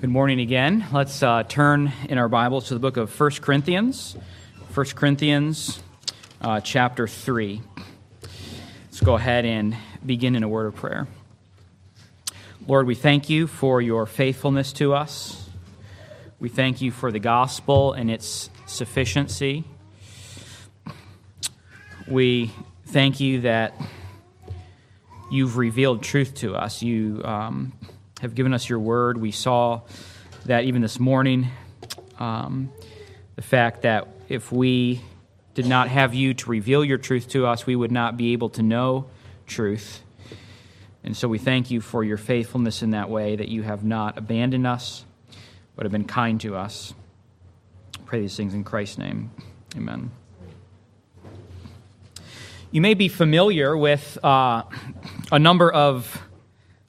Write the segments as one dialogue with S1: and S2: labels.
S1: Good morning again. Let's uh, turn in our Bibles to the book of 1 Corinthians. 1 Corinthians uh, chapter 3. Let's go ahead and begin in a word of prayer. Lord, we thank you for your faithfulness to us. We thank you for the gospel and its sufficiency. We thank you that you've revealed truth to us. You um, have given us your word. We saw that even this morning, um, the fact that if we did not have you to reveal your truth to us, we would not be able to know truth. And so we thank you for your faithfulness in that way, that you have not abandoned us, but have been kind to us. Pray these things in Christ's name. Amen. You may be familiar with uh, a number of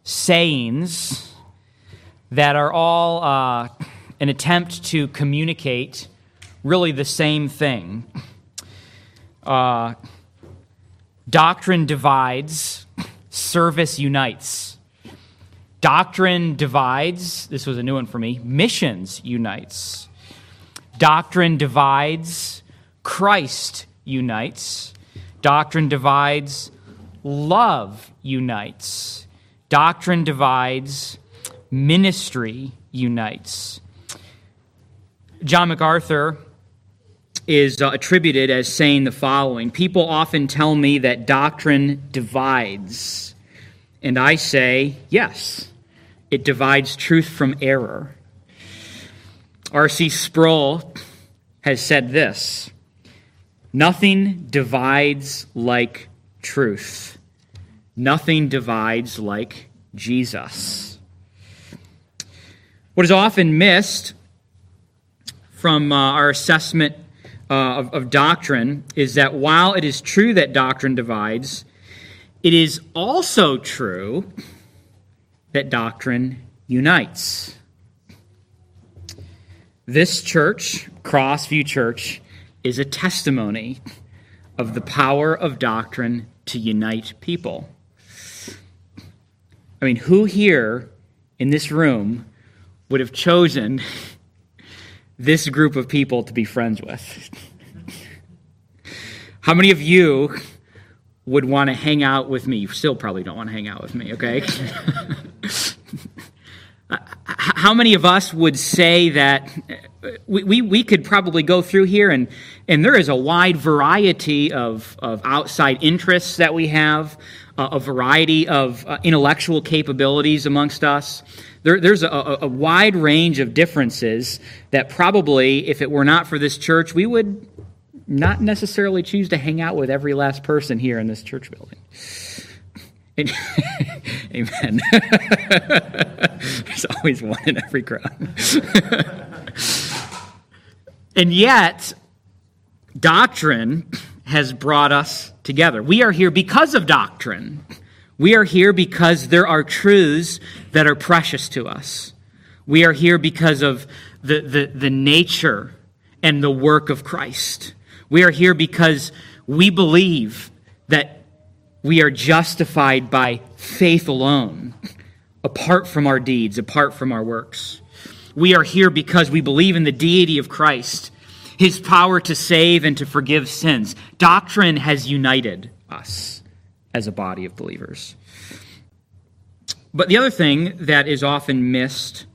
S1: sayings that are all uh, an attempt to communicate really the same thing. Uh, doctrine divides, service unites. Doctrine divides, this was a new one for me, missions unites. Doctrine divides, Christ unites. Doctrine divides, love unites. Doctrine divides, ministry unites. John MacArthur is uh, attributed as saying the following People often tell me that doctrine divides. And I say, yes, it divides truth from error. R.C. Sproul has said this Nothing divides like truth. Nothing divides like Jesus. What is often missed from uh, our assessment uh, of, of doctrine is that while it is true that doctrine divides, it is also true that doctrine unites. This church, Crossview Church, is a testimony of the power of doctrine to unite people. I mean, who here in this room would have chosen this group of people to be friends with? How many of you would want to hang out with me? You still probably don't want to hang out with me, okay? How many of us would say that uh, we, we, we, could probably go through here and, and there is a wide variety of, of outside interests that we have, uh, a variety of uh, intellectual capabilities amongst us. There, there's a, a, wide range of differences that probably, if it were not for this church, we would not necessarily choose to hang out with every last person here in this church building. And, amen. There's always one in every crowd. and yet, doctrine has brought us together. We are here because of doctrine. We are here because there are truths that are precious to us. We are here because of the, the, the nature and the work of Christ. We are here because we believe that we are justified by faith alone, apart from our deeds, apart from our works. We are here because we believe in the deity of Christ, his power to save and to forgive sins. Doctrine has united us as a body of believers. But the other thing that is often missed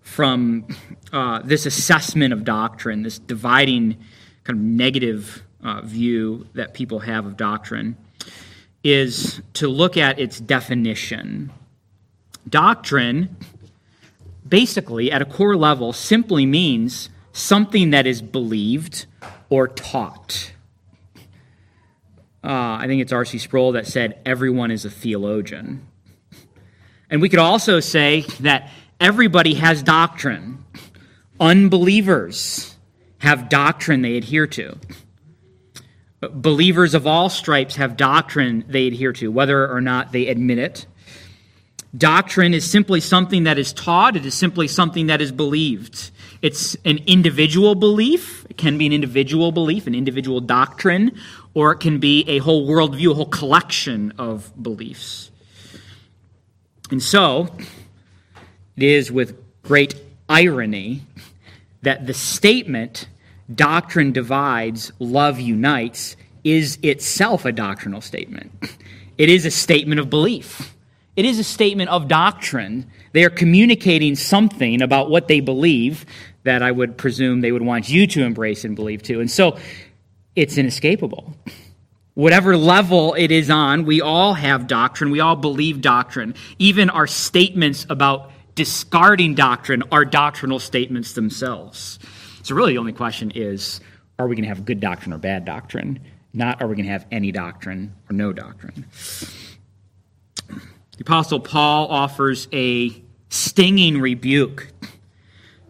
S1: from uh, this assessment of doctrine, this dividing kind of negative uh, view that people have of doctrine, is to look at its definition. Doctrine, basically, at a core level, simply means something that is believed or taught. Uh, I think it's R.C. Sproul that said, everyone is a theologian. And we could also say that everybody has doctrine. Unbelievers have doctrine they adhere to. Believers of all stripes have doctrine they adhere to, whether or not they admit it. Doctrine is simply something that is taught, it is simply something that is believed. It's an individual belief, it can be an individual belief, an individual doctrine, or it can be a whole worldview, a whole collection of beliefs. And so, it is with great irony that the statement, doctrine divides, love unites, is itself a doctrinal statement. It is a statement of belief. It is a statement of doctrine. They are communicating something about what they believe that I would presume they would want you to embrace and believe too. And so it's inescapable. Whatever level it is on, we all have doctrine. We all believe doctrine. Even our statements about discarding doctrine are doctrinal statements themselves. So, really, the only question is are we going to have good doctrine or bad doctrine? Not are we going to have any doctrine or no doctrine. The Apostle Paul offers a stinging rebuke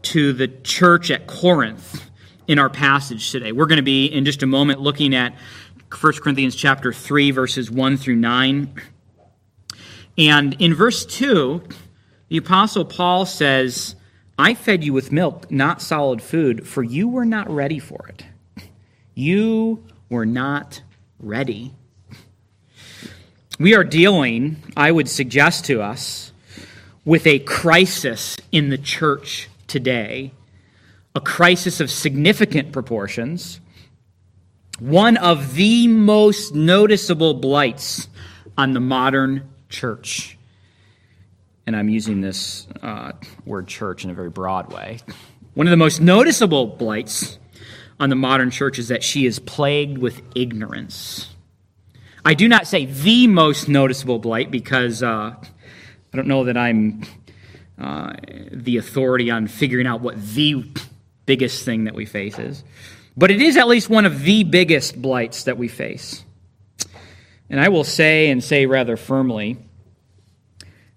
S1: to the church at Corinth in our passage today. We're going to be, in just a moment, looking at 1 Corinthians chapter 3, verses 1 through 9. And in verse 2, the Apostle Paul says, I fed you with milk, not solid food, for you were not ready for it. You were not ready. We are dealing, I would suggest to us, with a crisis in the church today, a crisis of significant proportions, one of the most noticeable blights on the modern church. And I'm using this uh, word church in a very broad way. One of the most noticeable blights on the modern church is that she is plagued with ignorance. I do not say the most noticeable blight because uh, I don't know that I'm uh, the authority on figuring out what the biggest thing that we face is. But it is at least one of the biggest blights that we face. And I will say, and say rather firmly,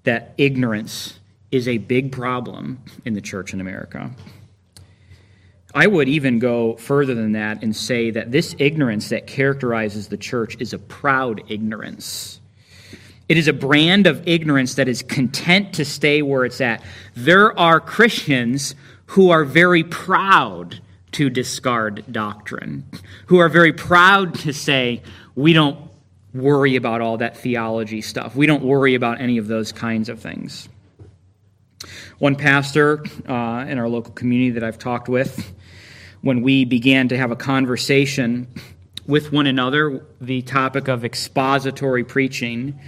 S1: that ignorance is a big problem in the church in America. I would even go further than that and say that this ignorance that characterizes the church is a proud ignorance. It is a brand of ignorance that is content to stay where it's at. There are Christians who are very proud to discard doctrine, who are very proud to say, we don't worry about all that theology stuff. We don't worry about any of those kinds of things. One pastor uh, in our local community that I've talked with when we began to have a conversation with one another, the topic of expository preaching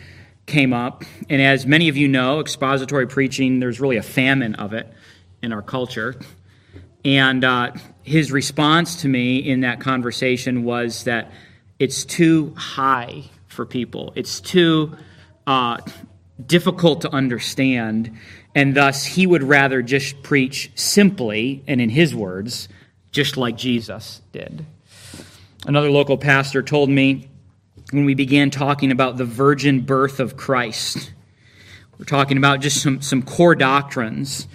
S1: came up. And as many of you know, expository preaching, there's really a famine of it in our culture. And uh, his response to me in that conversation was that it's too high for people, it's too uh, difficult to understand. And thus, he would rather just preach simply, and in his words, just like Jesus did. Another local pastor told me when we began talking about the virgin birth of Christ, we're talking about just some, some core doctrines.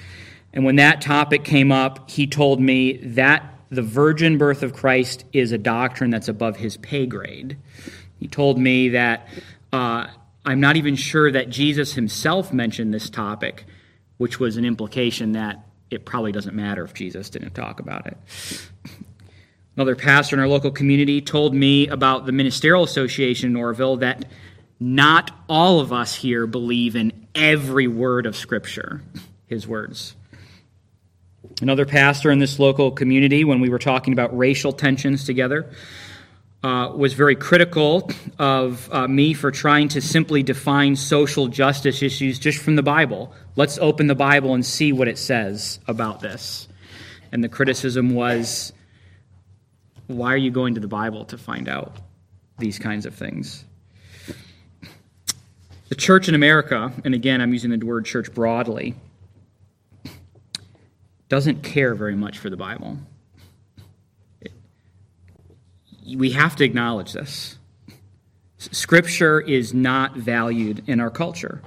S1: And when that topic came up, he told me that the virgin birth of Christ is a doctrine that's above his pay grade. He told me that uh, I'm not even sure that Jesus himself mentioned this topic, which was an implication that it probably doesn't matter if Jesus didn't talk about it. Another pastor in our local community told me about the Ministerial Association in Orrville that not all of us here believe in every word of Scripture, his words. Another pastor in this local community, when we were talking about racial tensions together, uh, was very critical of uh, me for trying to simply define social justice issues just from the Bible. Let's open the Bible and see what it says about this. And the criticism was why are you going to the Bible to find out these kinds of things? The church in America, and again, I'm using the word church broadly, doesn't care very much for the Bible we have to acknowledge this. Scripture is not valued in our culture.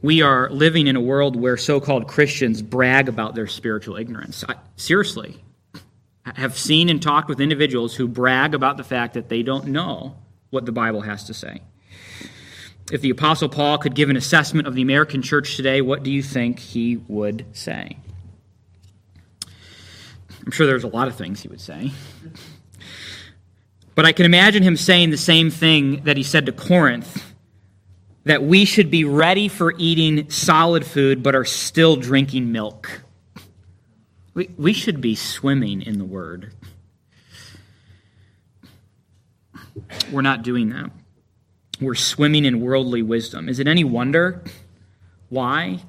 S1: We are living in a world where so called Christians brag about their spiritual ignorance. I, seriously, I have seen and talked with individuals who brag about the fact that they don't know what the Bible has to say. If the Apostle Paul could give an assessment of the American church today, what do you think he would say? I'm sure there's a lot of things he would say. But I can imagine him saying the same thing that he said to Corinth that we should be ready for eating solid food but are still drinking milk. We, we should be swimming in the Word. We're not doing that. We're swimming in worldly wisdom. Is it any wonder why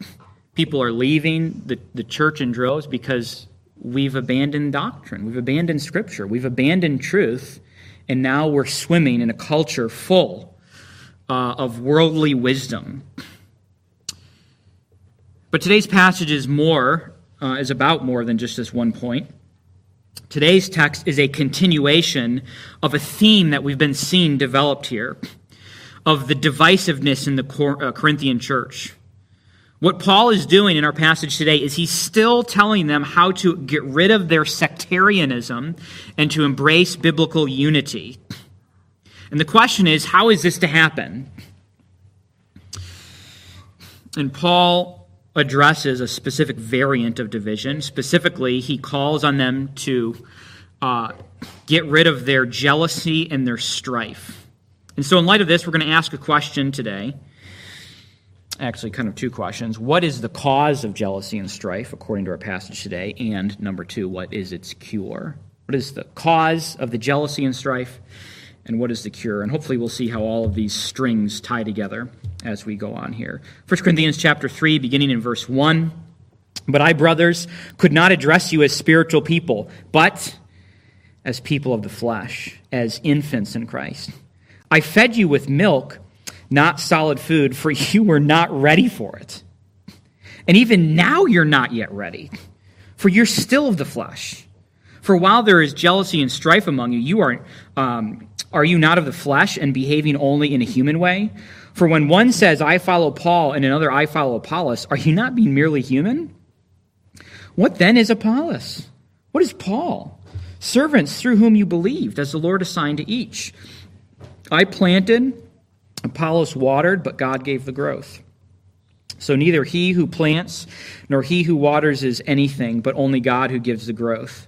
S1: people are leaving the, the church in droves? Because we've abandoned doctrine, we've abandoned Scripture, we've abandoned truth, and now we're swimming in a culture full uh, of worldly wisdom. But today's passage is more, uh, is about more than just this one point. Today's text is a continuation of a theme that we've been seeing developed here of the divisiveness in the uh, Corinthian church. What Paul is doing in our passage today is he's still telling them how to get rid of their sectarianism and to embrace biblical unity. And the question is, how is this to happen? And Paul addresses a specific variant of division. Specifically, he calls on them to uh, get rid of their jealousy and their strife. And so, in light of this, we're going to ask a question today. Actually, kind of two questions. What is the cause of jealousy and strife, according to our passage today? And number two, what is its cure? What is the cause of the jealousy and strife? and what is the cure. And hopefully we'll see how all of these strings tie together as we go on here. 1 Corinthians chapter 3, beginning in verse 1. But I, brothers, could not address you as spiritual people, but as people of the flesh, as infants in Christ. I fed you with milk, not solid food, for you were not ready for it. And even now you're not yet ready, for you're still of the flesh. For while there is jealousy and strife among you, you are um, are you not of the flesh and behaving only in a human way? For when one says, I follow Paul, and another, I follow Apollos, are you not being merely human? What then is Apollos? What is Paul? Servants through whom you believed, as the Lord assigned to each. I planted, Apollos watered, but God gave the growth. So neither he who plants nor he who waters is anything, but only God who gives the growth.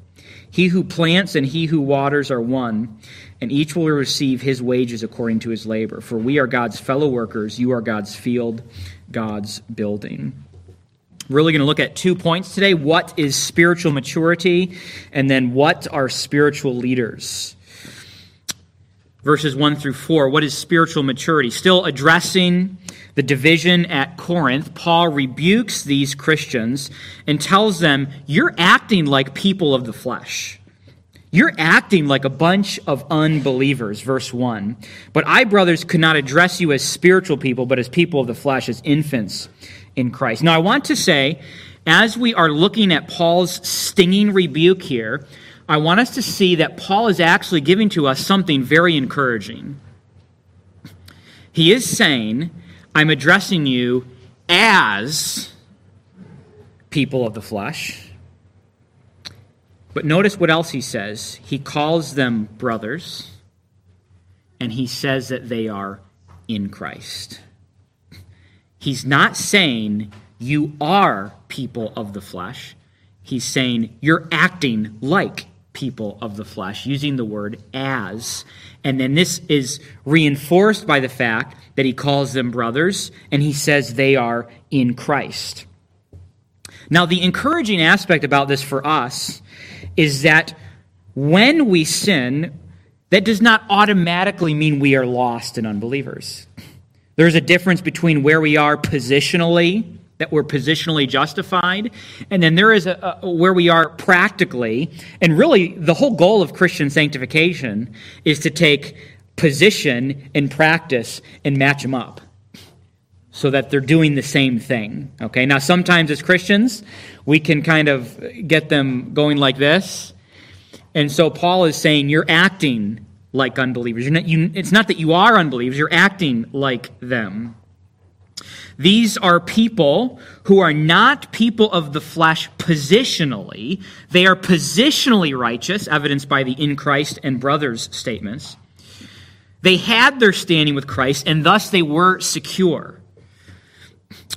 S1: He who plants and he who waters are one, and each will receive his wages according to his labor. For we are God's fellow workers, you are God's field, God's building. We're really going to look at two points today what is spiritual maturity, and then what are spiritual leaders verses 1 through 4. What is spiritual maturity? Still addressing the division at Corinth, Paul rebukes these Christians and tells them, You're acting like people of the flesh. You're acting like a bunch of unbelievers, verse 1. But I, brothers, could not address you as spiritual people, but as people of the flesh, as infants in Christ. Now, I want to say, as we are looking at Paul's stinging rebuke here, I want us to see that Paul is actually giving to us something very encouraging. He is saying, I'm addressing you as people of the flesh. But notice what else he says. He calls them brothers, and he says that they are in Christ. He's not saying you are people of the flesh. He's saying you're acting like people of the flesh, using the word as. And then this is reinforced by the fact that he calls them brothers and he says they are in Christ. Now, the encouraging aspect about this for us is that when we sin, that does not automatically mean we are lost and unbelievers. There's a difference between where we are positionally that we're positionally justified. And then there is a, a, where we are practically. And really, the whole goal of Christian sanctification is to take position and practice and match them up so that they're doing the same thing. Okay, now sometimes as Christians, we can kind of get them going like this. And so Paul is saying you're acting like unbelievers. Not, you, it's not that you are unbelievers, you're acting like them. These are people who are not people of the flesh positionally. They are positionally righteous, evidenced by the in Christ and brothers statements. They had their standing with Christ, and thus they were secure.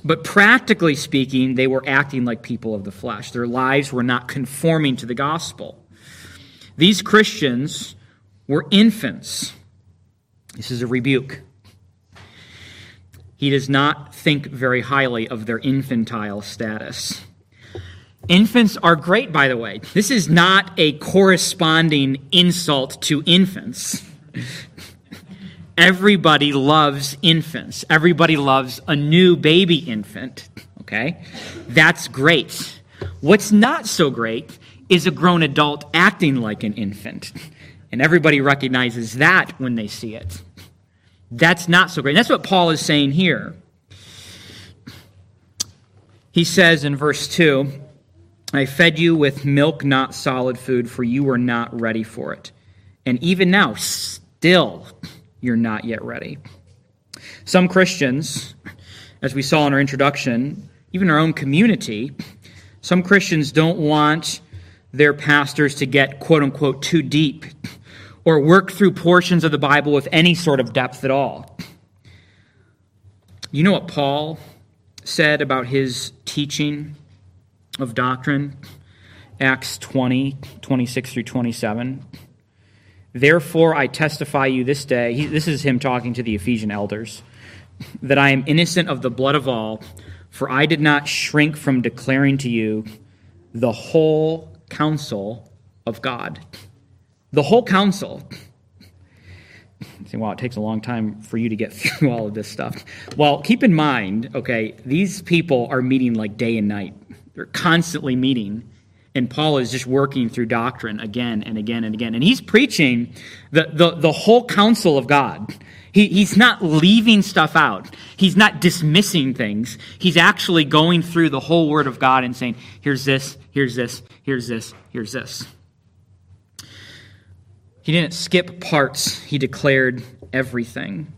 S1: But practically speaking, they were acting like people of the flesh. Their lives were not conforming to the gospel. These Christians were infants. This is a rebuke. he does not think very highly of their infantile status. Infants are great, by the way. This is not a corresponding insult to infants. Everybody loves infants. Everybody loves a new baby infant. Okay? That's great. What's not so great is a grown adult acting like an infant. And everybody recognizes that when they see it. That's not so great. That's what Paul is saying here. He says in verse 2 I fed you with milk, not solid food, for you were not ready for it. And even now, still, you're not yet ready. Some Christians, as we saw in our introduction, even our own community, some Christians don't want their pastors to get quote unquote too deep or work through portions of the Bible with any sort of depth at all. You know what Paul said about his teaching of doctrine? Acts 20, 26 through 27. Therefore, I testify you this day, he, this is him talking to the Ephesian elders, that I am innocent of the blood of all, for I did not shrink from declaring to you the whole counsel of God the whole counsel. Say, wow, it takes a long time for you to get through all of this stuff. Well, keep in mind, okay, these people are meeting like day and night. They're constantly meeting. And Paul is just working through doctrine again and again and again. And he's preaching the, the, the whole counsel of God. He, he's not leaving stuff out. He's not dismissing things. He's actually going through the whole Word of God and saying, here's this, here's this, here's this, here's this. He didn't skip parts, he declared everything.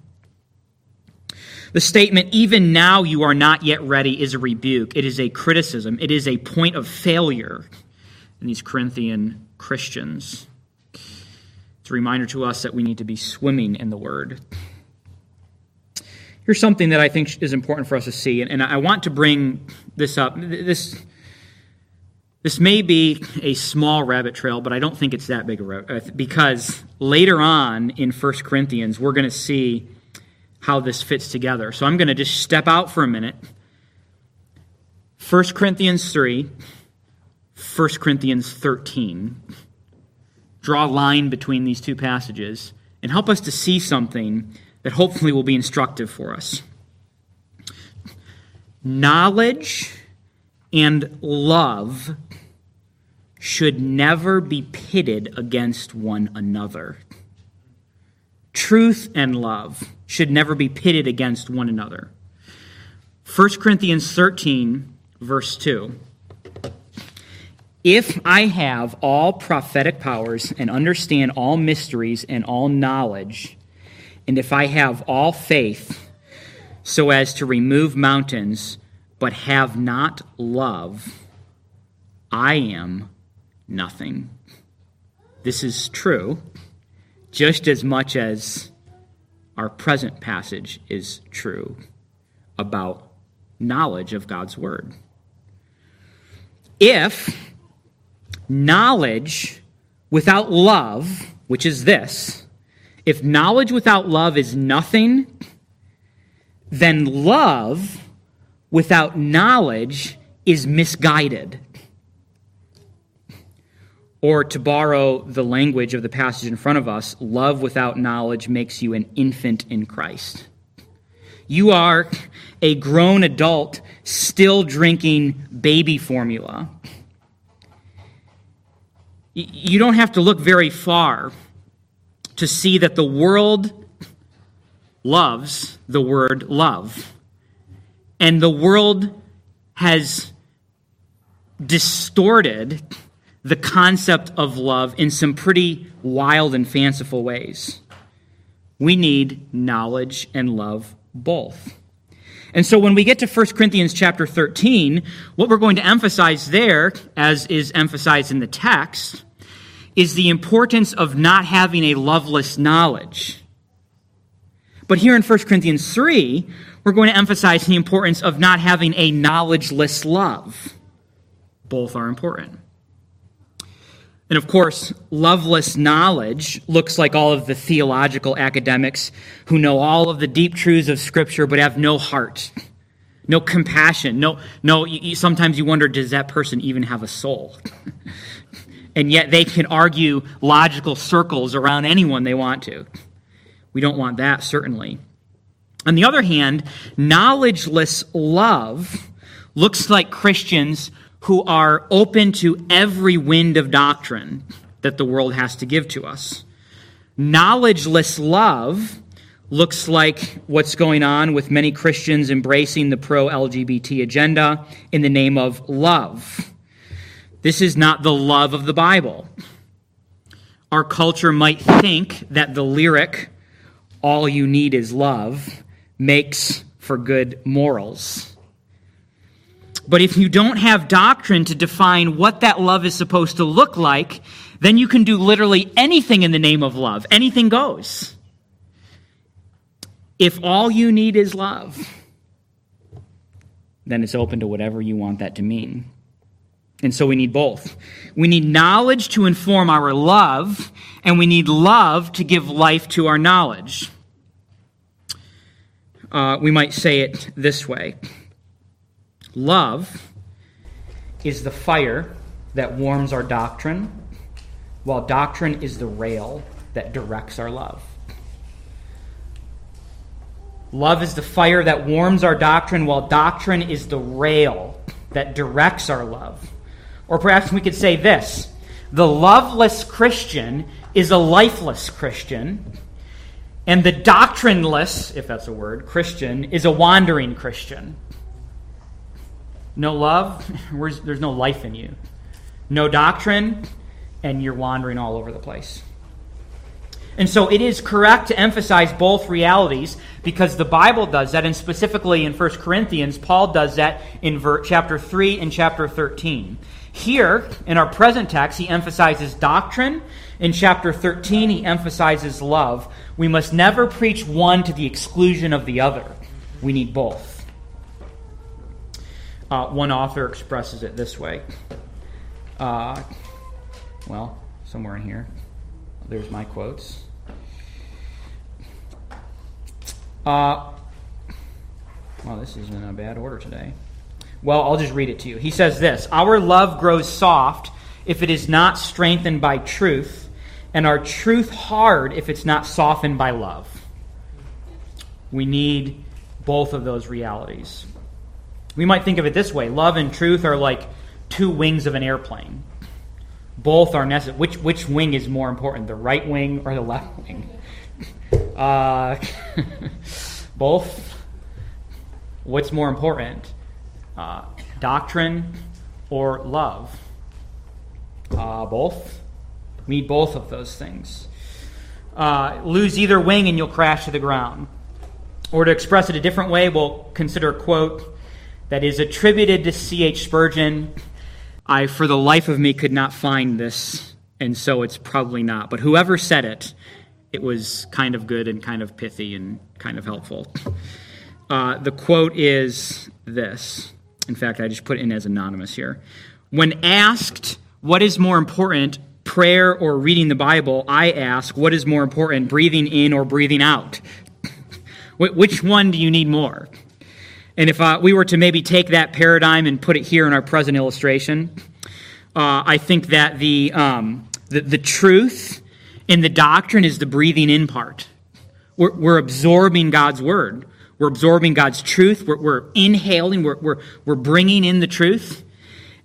S1: The statement, even now you are not yet ready, is a rebuke. It is a criticism. It is a point of failure in these Corinthian Christians. It's a reminder to us that we need to be swimming in the Word. Here's something that I think is important for us to see, and I want to bring this up. This this may be a small rabbit trail, but I don't think it's that big a rabbit uh, because later on in 1 Corinthians, we're going to see how this fits together. So I'm going to just step out for a minute. 1 Corinthians 3, 1 Corinthians 13. Draw a line between these two passages and help us to see something that hopefully will be instructive for us. Knowledge and love should never be pitted against one another. Truth and love should never be pitted against one another. 1 Corinthians 13, verse 2. If I have all prophetic powers and understand all mysteries and all knowledge, and if I have all faith so as to remove mountains, but have not love, I am nothing. This is true just as much as our present passage is true about knowledge of God's Word. If knowledge without love, which is this, if knowledge without love is nothing, then love without knowledge is misguided. Or to borrow the language of the passage in front of us, love without knowledge makes you an infant in Christ. You are a grown adult still drinking baby formula. You don't have to look very far to see that the world loves the word love. And the world has distorted the concept of love in some pretty wild and fanciful ways. We need knowledge and love both. And so when we get to 1 Corinthians chapter 13, what we're going to emphasize there, as is emphasized in the text, is the importance of not having a loveless knowledge. But here in 1 Corinthians 3, we're going to emphasize the importance of not having a knowledgeless love. Both are important. And of course, loveless knowledge looks like all of the theological academics who know all of the deep truths of Scripture but have no heart, no compassion, no, no. You, sometimes you wonder, does that person even have a soul? and yet they can argue logical circles around anyone they want to. We don't want that, certainly. On the other hand, knowledgeless love looks like Christians who are open to every wind of doctrine that the world has to give to us. Knowledgeless love looks like what's going on with many Christians embracing the pro LGBT agenda in the name of love. This is not the love of the Bible. Our culture might think that the lyric, all you need is love, makes for good morals. But if you don't have doctrine to define what that love is supposed to look like, then you can do literally anything in the name of love. Anything goes. If all you need is love, then it's open to whatever you want that to mean. And so we need both. We need knowledge to inform our love, and we need love to give life to our knowledge. Uh, we might say it this way Love is the fire that warms our doctrine, while doctrine is the rail that directs our love. Love is the fire that warms our doctrine, while doctrine is the rail that directs our love. Or perhaps we could say this the loveless Christian is a lifeless Christian, and the doctrineless, if that's a word, Christian is a wandering Christian. No love, there's no life in you. No doctrine, and you're wandering all over the place. And so it is correct to emphasize both realities because the Bible does that, and specifically in 1 Corinthians, Paul does that in chapter 3 and chapter 13. Here, in our present text, he emphasizes doctrine. In chapter 13, he emphasizes love. We must never preach one to the exclusion of the other. We need both. Uh, one author expresses it this way. Uh, well, somewhere in here, there's my quotes. Uh, well, this is in a bad order today. Well, I'll just read it to you. He says this Our love grows soft if it is not strengthened by truth, and our truth hard if it's not softened by love. We need both of those realities. We might think of it this way love and truth are like two wings of an airplane. Both are necessary. Which, which wing is more important, the right wing or the left wing? Uh, both. What's more important, uh, doctrine or love? Uh, both. We need both of those things. Uh, lose either wing and you'll crash to the ground. Or to express it a different way, we'll consider quote that is attributed to C.H. Spurgeon. I, for the life of me, could not find this, and so it's probably not. But whoever said it, it was kind of good and kind of pithy and kind of helpful. Uh, the quote is this. In fact, I just put it in as anonymous here. When asked what is more important, prayer or reading the Bible, I ask, what is more important, breathing in or breathing out? Which one do you need more? And if uh, we were to maybe take that paradigm and put it here in our present illustration, uh, I think that the, um, the, the, truth in the doctrine is the breathing in part. We're, we're absorbing God's word. We're absorbing God's truth. We're, we're inhaling. We're, we're, we're bringing in the truth.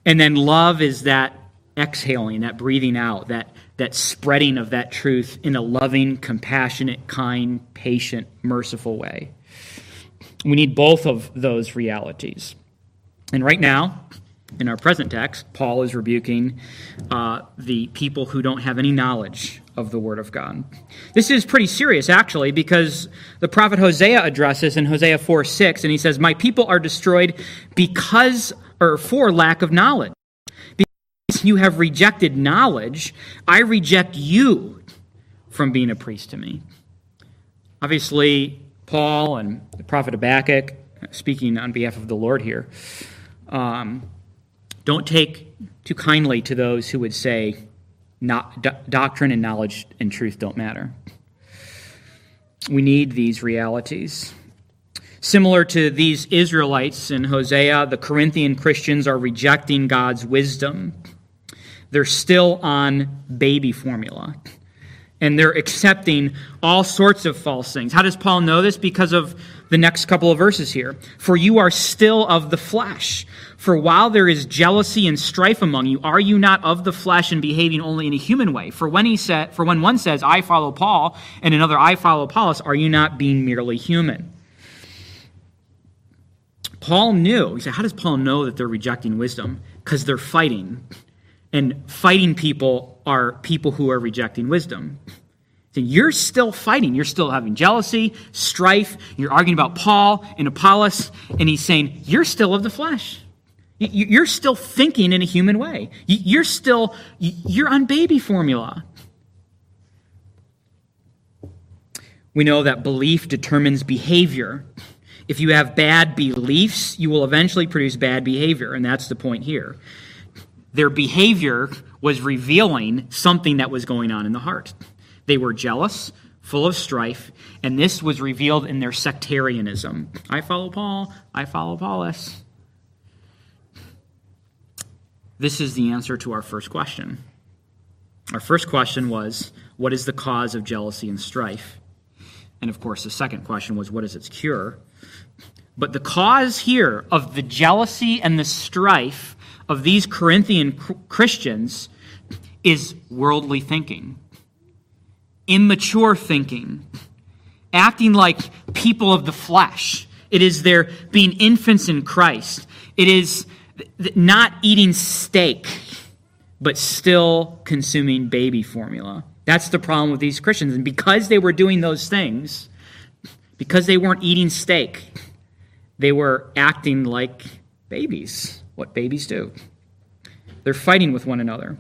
S1: And then love is that exhaling, that breathing out, that, that spreading of that truth in a loving, compassionate, kind, patient, merciful way. We need both of those realities. And right now, in our present text, Paul is rebuking uh, the people who don't have any knowledge of the Word of God. This is pretty serious, actually, because the prophet Hosea addresses in Hosea 4 6, and he says, My people are destroyed because, or for lack of knowledge. Because you have rejected knowledge, I reject you from being a priest to me. Obviously, Paul and the prophet Habakkuk, speaking on behalf of the Lord here, um, don't take too kindly to those who would say, not, do, doctrine and knowledge and truth don't matter. We need these realities. Similar to these Israelites in Hosea, the Corinthian Christians are rejecting God's wisdom. They're still on baby formula. And they're accepting all sorts of false things. How does Paul know this? Because of the next couple of verses here. For you are still of the flesh. For while there is jealousy and strife among you, are you not of the flesh and behaving only in a human way? For when he said, for when one says, I follow Paul, and another, I follow Apollos, are you not being merely human? Paul knew. He said, How does Paul know that they're rejecting wisdom? Because they're fighting. And fighting people are people who are rejecting wisdom. So you're still fighting. You're still having jealousy, strife. You're arguing about Paul and Apollos. And he's saying, You're still of the flesh. You're still thinking in a human way. You're still, you're on baby formula. We know that belief determines behavior. If you have bad beliefs, you will eventually produce bad behavior, and that's the point here. Their behavior was revealing something that was going on in the heart. They were jealous, full of strife, and this was revealed in their sectarianism. I follow Paul, I follow Apollos. This is the answer to our first question. Our first question was what is the cause of jealousy and strife? And of course, the second question was what is its cure? But the cause here of the jealousy and the strife of these Corinthian Christians is worldly thinking immature thinking, acting like people of the flesh. It is their being infants in Christ. It is not eating steak, but still consuming baby formula. That's the problem with these Christians. And because they were doing those things, because they weren't eating steak, they were acting like babies, what babies do. They're fighting with one another.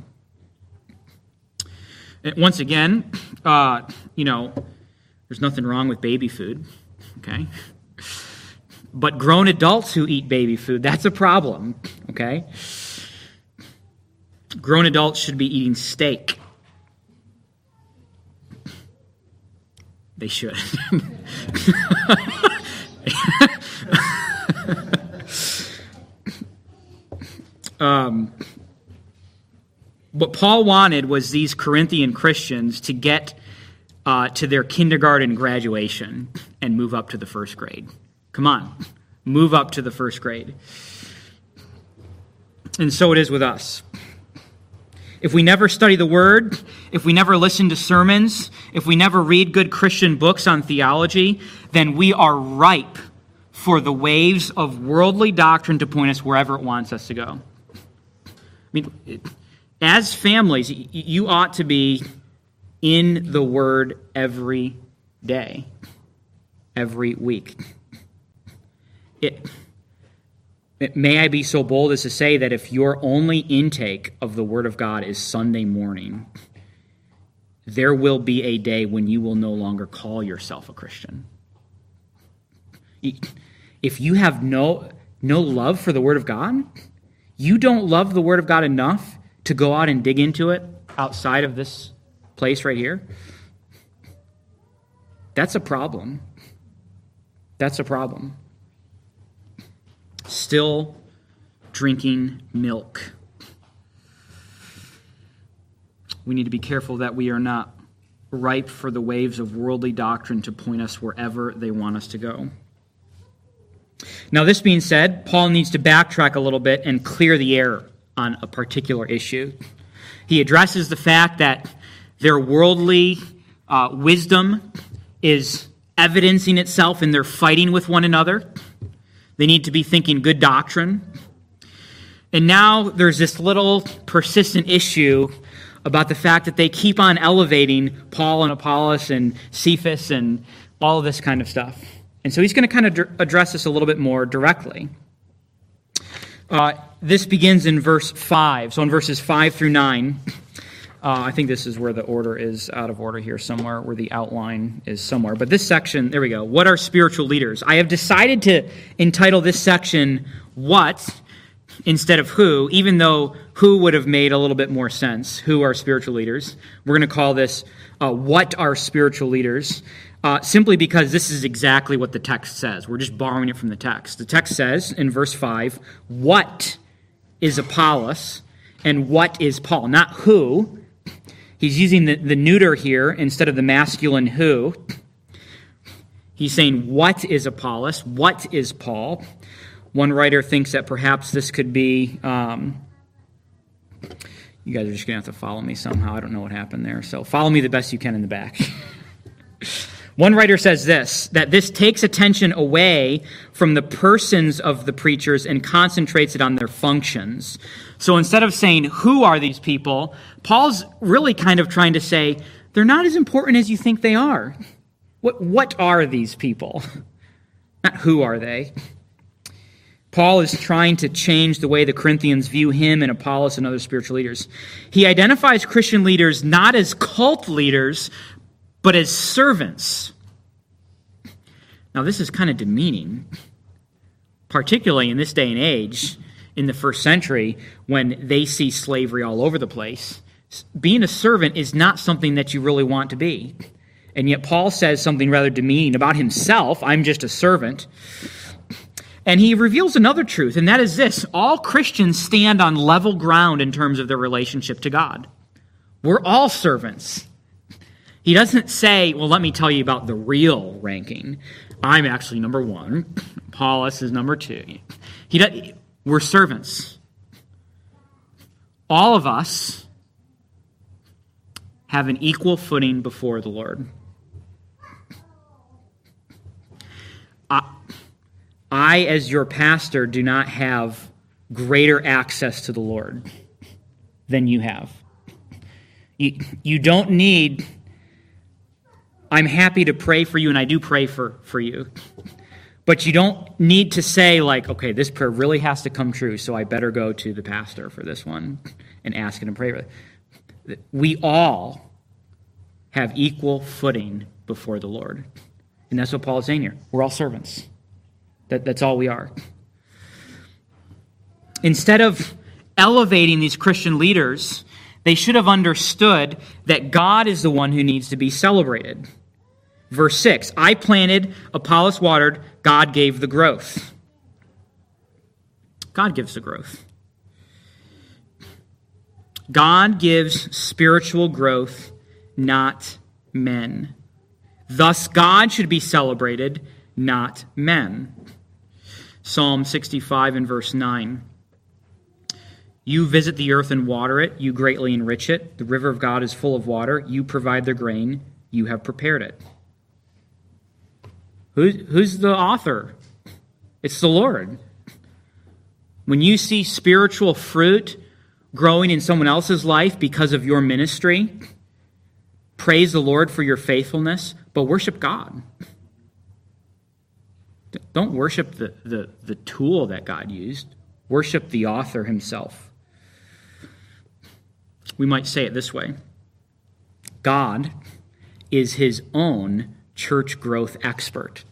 S1: Once again, uh, you know, there's nothing wrong with baby food, okay? But grown adults who eat baby food, that's a problem, okay? Grown adults should be eating steak. They should. um, what Paul wanted was these Corinthian Christians to get uh, to their kindergarten graduation and move up to the first grade. Come on, move up to the first grade. And so it is with us. If we never study the Word, if we never listen to sermons, if we never read good Christian books on theology, then we are ripe for the waves of worldly doctrine to point us wherever it wants us to go. I mean, as families, you ought to be in the Word every day, every week. It, it, may I be so bold as to say that if your only intake of the Word of God is Sunday morning, there will be a day when you will no longer call yourself a Christian. If you have no, no love for the Word of God, you don't love the Word of God enough to go out and dig into it outside of this place right here, that's a problem. That's a problem. Still drinking milk. We need to be careful that we are not ripe for the waves of worldly doctrine to point us wherever they want us to go. Now, this being said, Paul needs to backtrack a little bit and clear the air on a particular issue. He addresses the fact that their worldly uh, wisdom is evidencing itself in their fighting with one another. They need to be thinking good doctrine. And now there's this little persistent issue about the fact that they keep on elevating Paul and Apollos and Cephas and all of this kind of stuff. And so he's going to kind of address this a little bit more directly. Uh, this begins in verse 5. So in verses 5 through 9, uh, I think this is where the order is out of order here somewhere, where the outline is somewhere. But this section, there we go. What are spiritual leaders? I have decided to entitle this section, What? instead of who, even though who would have made a little bit more sense. Who are spiritual leaders? We're going to call this uh, what are spiritual leaders, uh, simply because this is exactly what the text says. We're just borrowing it from the text. The text says in verse 5, What is Apollos and what is Paul? Not who. He's using the, the neuter here instead of the masculine who. He's saying, What is Apollos? What is Paul? One writer thinks that perhaps this could be. Um, you guys are just going to have to follow me somehow. I don't know what happened there. So follow me the best you can in the back. One writer says this that this takes attention away from the persons of the preachers and concentrates it on their functions. So instead of saying, Who are these people? Paul's really kind of trying to say, They're not as important as you think they are. What, what are these people? Not who are they? Paul is trying to change the way the Corinthians view him and Apollos and other spiritual leaders. He identifies Christian leaders not as cult leaders, but as servants. Now, this is kind of demeaning, particularly in this day and age, in the first century, when they see slavery all over the place. Being a servant is not something that you really want to be. And yet, Paul says something rather demeaning about himself I'm just a servant. And he reveals another truth, and that is this all Christians stand on level ground in terms of their relationship to God. We're all servants. He doesn't say, well, let me tell you about the real ranking. I'm actually number one. Apollos is number two. He does, we're servants. All of us have an equal footing before the Lord. I, I, as your pastor, do not have greater access to the Lord than you have. You, you don't need, I'm happy to pray for you, and I do pray for, for you. But you don't need to say, like, okay, this prayer really has to come true, so I better go to the pastor for this one and ask him to pray. We all have equal footing before the Lord. And that's what Paul is saying here. We're all servants. That, that's all we are. Instead of elevating these Christian leaders, they should have understood that God is the one who needs to be celebrated. Verse 6 I planted, Apollos watered, God gave the growth. God gives the growth. God gives spiritual growth, not men. Thus, God should be celebrated, not men. Psalm 65 and verse 9. You visit the earth and water it, you greatly enrich it. The river of God is full of water. You provide the grain, you have prepared it. Who's the author? It's the Lord. When you see spiritual fruit growing in someone else's life because of your ministry, praise the Lord for your faithfulness, but worship God. Don't worship the, the, the tool that God used, worship the author himself. We might say it this way God is his own church growth expert.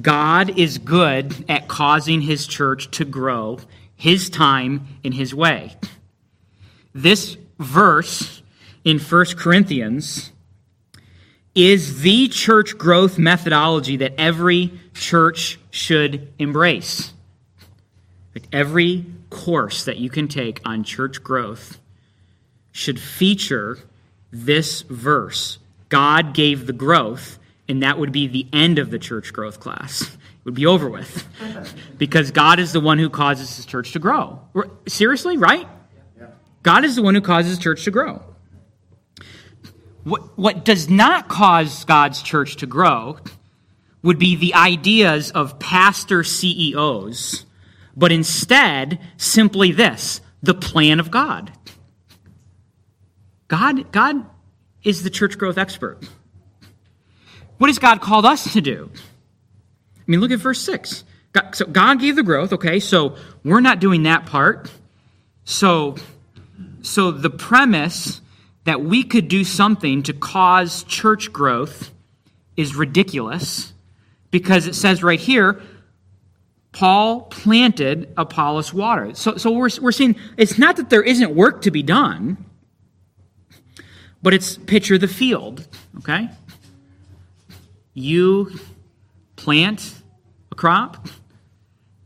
S1: God is good at causing his church to grow his time in his way. This verse in 1 Corinthians is the church growth methodology that every church should embrace. Every course that you can take on church growth should feature this verse God gave the growth, and that would be the end of the church growth class. It would be over with. Because God is the one who causes his church to grow. Seriously, right? God is the one who causes church to grow. What, what does not cause God's church to grow would be the ideas of pastor CEOs, but instead, simply this the plan of God. God, God is the church growth expert. What has God called us to do? I mean, look at verse 6. God, so God gave the growth, okay, so we're not doing that part. So, so the premise that we could do something to cause church growth is ridiculous because it says right here Paul planted, Apollos water. So, so we're, we're seeing it's not that there isn't work to be done, but it's picture the field, okay? You plant a crop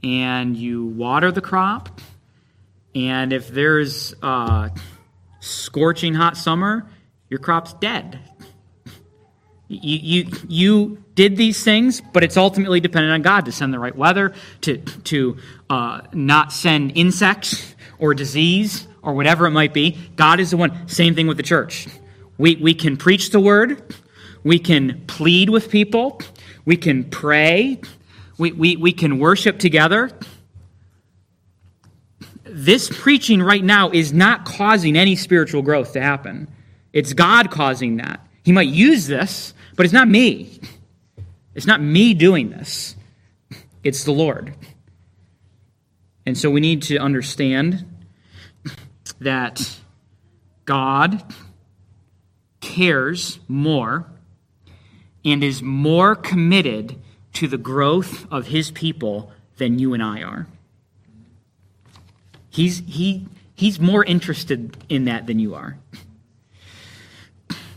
S1: and you water the crop, and if there's a scorching hot summer, your crop's dead. You, you, you did these things, but it's ultimately dependent on God to send the right weather, to, to uh, not send insects or disease or whatever it might be. God is the one. Same thing with the church. We, we can preach the word, we can plead with people, we can pray, we, we, we can worship together. This preaching right now is not causing any spiritual growth to happen. It's God causing that. He might use this, but it's not me. It's not me doing this, it's the Lord. And so we need to understand that God cares more and is more committed to the growth of his people than you and I are. He's, he, he's more interested in that than you are.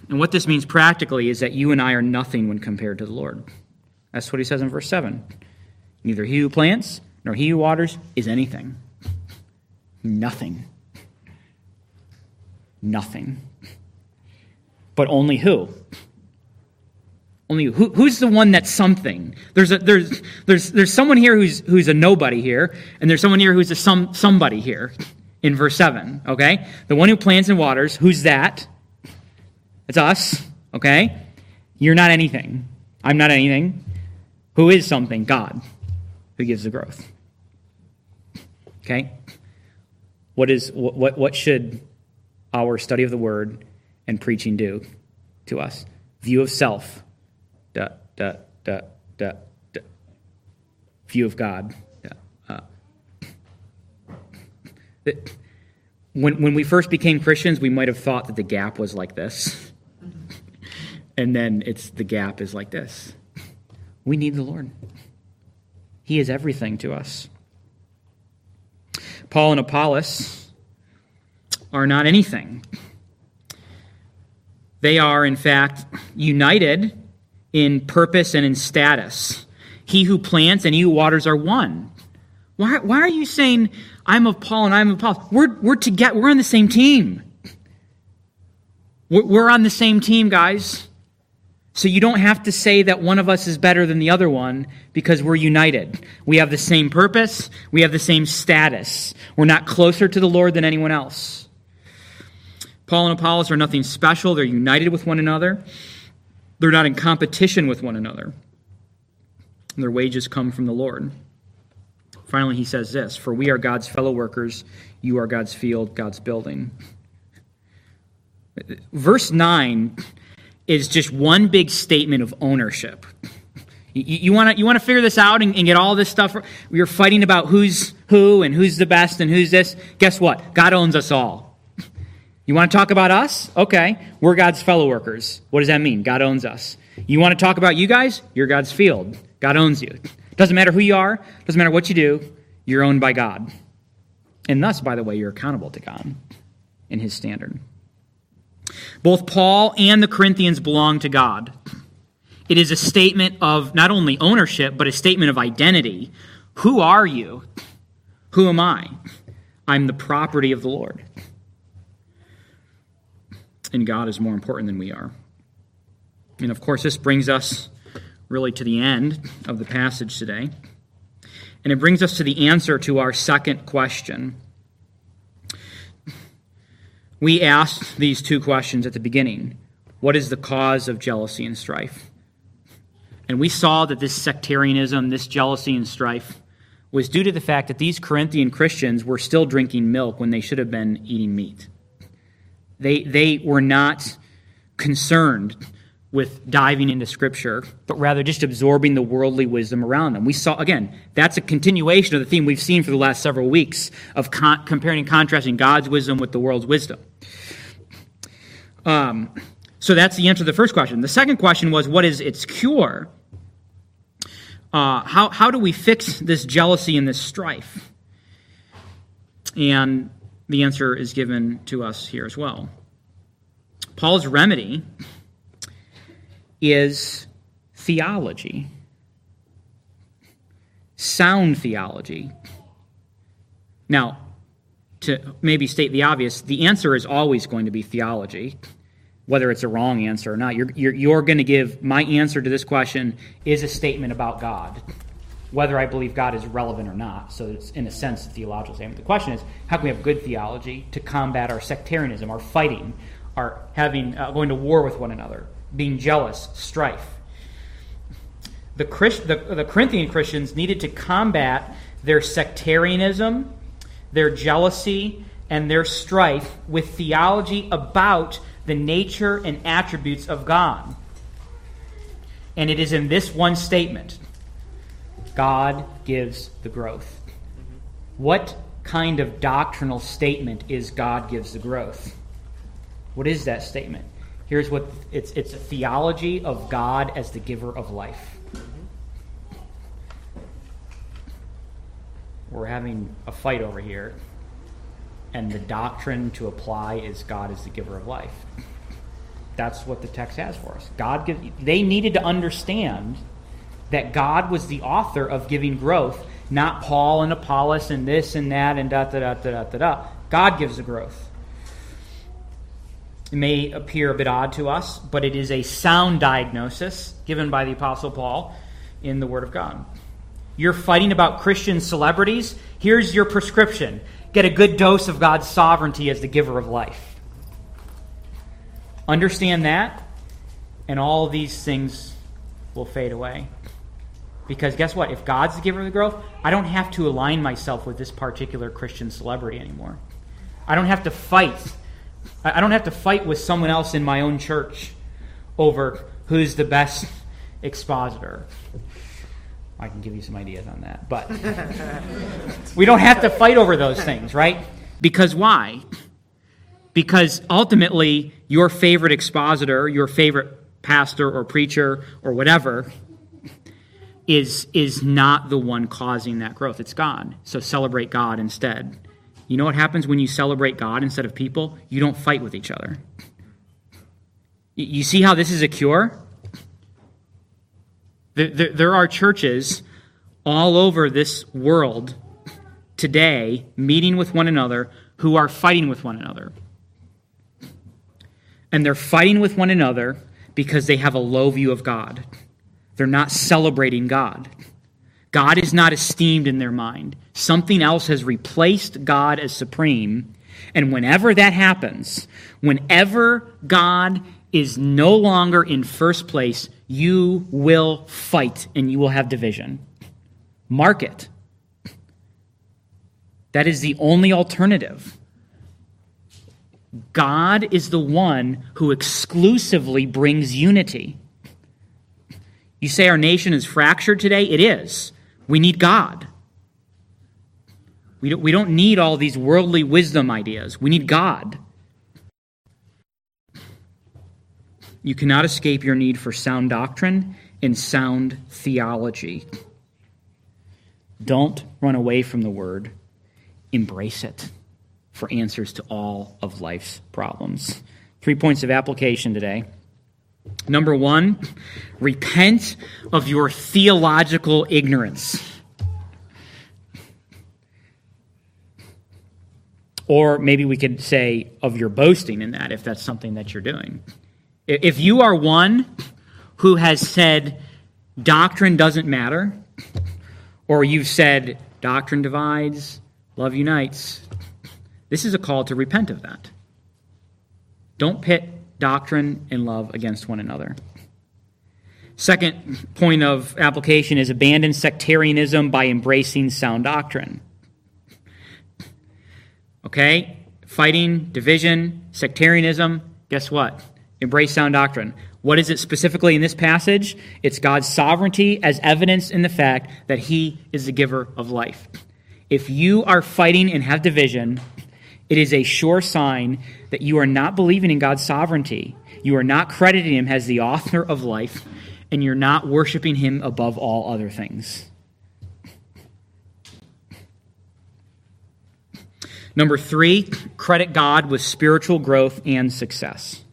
S1: And what this means practically is that you and I are nothing when compared to the Lord. That's what he says in verse 7. Neither he who plants nor he who waters is anything. Nothing. Nothing. But only who? Only who, who's the one that's something? There's, a, there's, there's, there's someone here who's, who's a nobody here, and there's someone here who's a some, somebody here in verse 7, okay? The one who plants and waters, who's that? It's us, okay? You're not anything. I'm not anything. Who is something? God, who gives the growth. Okay? What is what what should our study of the word and preaching do to us? View of self. Da, da, da, da, da. View of God. Uh, when, when we first became Christians, we might have thought that the gap was like this and then it's the gap is like this. We need the Lord. He is everything to us. Paul and Apollos are not anything. They are, in fact, united in purpose and in status. He who plants and he who waters are one. Why, why are you saying, I'm of Paul and I'm of Paul? We're, we're together, we're on the same team. We're, we're on the same team, guys. So you don't have to say that one of us is better than the other one because we're united. We have the same purpose, we have the same status. We're not closer to the Lord than anyone else. Paul and Apollos are nothing special, they're united with one another. They're not in competition with one another. Their wages come from the Lord. Finally, he says this For we are God's fellow workers, you are God's field, God's building. Verse 9 is just one big statement of ownership. You, want to you wanna figure this out and, and get all this stuff? You're fighting about who's who and who's the best and who's this. Guess what? God owns us all. You want to talk about us? Okay. We're God's fellow workers. What does that mean? God owns us. You want to talk about you guys? You're God's field. God owns you. Doesn't matter who you are, doesn't matter what you do, you're owned by God. And thus, by the way, you're accountable to God in His standard. Both Paul and the Corinthians belong to God. It is a statement of not only ownership, but a statement of identity. Who are you? Who am I? I'm the property of the Lord. And God is more important than we are. And of course, this brings us really to the end of the passage today. And it brings us to the answer to our second question we asked these two questions at the beginning What is the cause of jealousy and strife? And we saw that this sectarianism, this jealousy and strife, was due to the fact that these Corinthian Christians were still drinking milk when they should have been eating meat. They, they were not concerned with diving into Scripture, but rather just absorbing the worldly wisdom around them. We saw, again, that's a continuation of the theme we've seen for the last several weeks of con- comparing and contrasting God's wisdom with the world's wisdom. Um, so that's the answer to the first question. The second question was, what is its cure? uh, how, how do we fix this jealousy and this strife? And the answer is given to us here as well. Paul's remedy is theology, sound theology. Now, to maybe state the obvious, the answer is always going to be theology, whether it's a wrong answer or not. You're, you're, you're going to give my answer to this question is a statement about God, whether I believe God is relevant or not. So it's, in a sense, a theological statement. The question is how can we have good theology to combat our sectarianism, our fighting, our having, uh, going to war with one another, being jealous, strife? The, Christ, the, the Corinthian Christians needed to combat their sectarianism their jealousy, and their strife with theology about the nature and attributes of God. And it is in this one statement God gives the growth. What kind of doctrinal statement is God gives the growth? What is that statement? Here's what it's it's a theology of God as the giver of life. we're having a fight over here, and the doctrine to apply is God is the giver of life. That's what the text has for us. God give, they needed to understand that God was the author of giving growth, not Paul and Apollos and this and that and da da da da da da. God gives the growth. It may appear a bit odd to us, but it is a sound diagnosis given by the Apostle Paul in the Word of God. You're fighting about Christian celebrities. Here's your prescription get a good dose of God's sovereignty as the giver of life. Understand that, and all these things will fade away. Because guess what? If God's the giver of the growth, I don't have to align myself with this particular Christian celebrity anymore. I don't have to fight. I don't have to fight with someone else in my own church over who's the best expositor I can give you some ideas on that. But we don't have to fight over those things, right? Because why? Because ultimately, your favorite expositor, your favorite pastor or preacher or whatever, is, is not the one causing that growth. It's God. So celebrate God instead. You know what happens when you celebrate God instead of people? You don't fight with each other. You see how this is a cure? There, are churches all over this world today meeting with one another who are fighting with one another. And they're fighting with one another because they have a low view of God. They're not celebrating God. God is not esteemed in their mind. Something else has replaced God as supreme. And whenever that happens, whenever God is no longer in first place, you will fight and you will have division. Mark it. That is the only alternative. God is the one who exclusively brings unity. You say our nation is fractured today? It is. We need God. We don't, we don't need all these worldly wisdom ideas. We need God. You cannot escape your need for sound doctrine and sound theology. Don't run away from the word, embrace it for answers to all of life's problems. Three points of application today. Number one, repent of your theological ignorance. Or maybe we could say of your boasting in that, if that's something that you're doing. If you are one who has said doctrine doesn't matter, or you've said doctrine divides, love unites, this is a call to repent of that. Don't pit doctrine and love against one another. Second point of application is abandon sectarianism by embracing sound doctrine. Okay? Fighting, division, sectarianism, guess what? Embrace sound doctrine. What is it specifically in this passage? It's God's sovereignty as evidenced in the fact that He is the giver of life. If you are fighting and have division, it is a sure sign that you are not believing in God's sovereignty. You are not crediting Him as the author of life, and you're not worshiping Him above all other things. Number three, credit God with spiritual growth and success.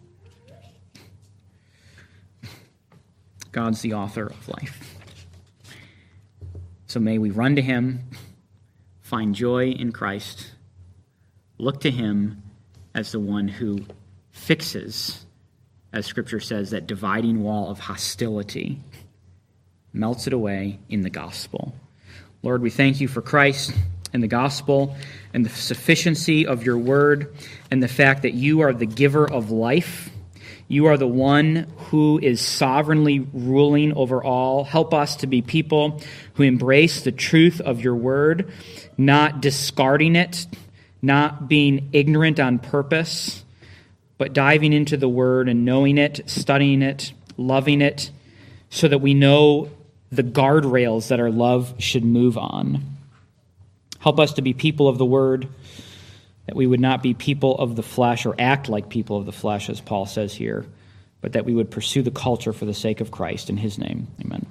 S1: God's the author of life. So may we run to Him, find joy in Christ, look to Him as the one who fixes, as Scripture says, that dividing wall of hostility, melts it away in the gospel. Lord, we thank you for Christ and the gospel and the sufficiency of your word and the fact that you are the giver of life you are the one who is sovereignly ruling over all. Help us to be people who embrace the truth of your word, not discarding it, not being ignorant on purpose, but diving into the word and knowing it, studying it, loving it, so that we know the guardrails that our love should move on. Help us to be people of the word that we would not be people of the flesh or act like people of the flesh, as Paul says here, but that we would pursue the culture for the sake of Christ. In his name, amen.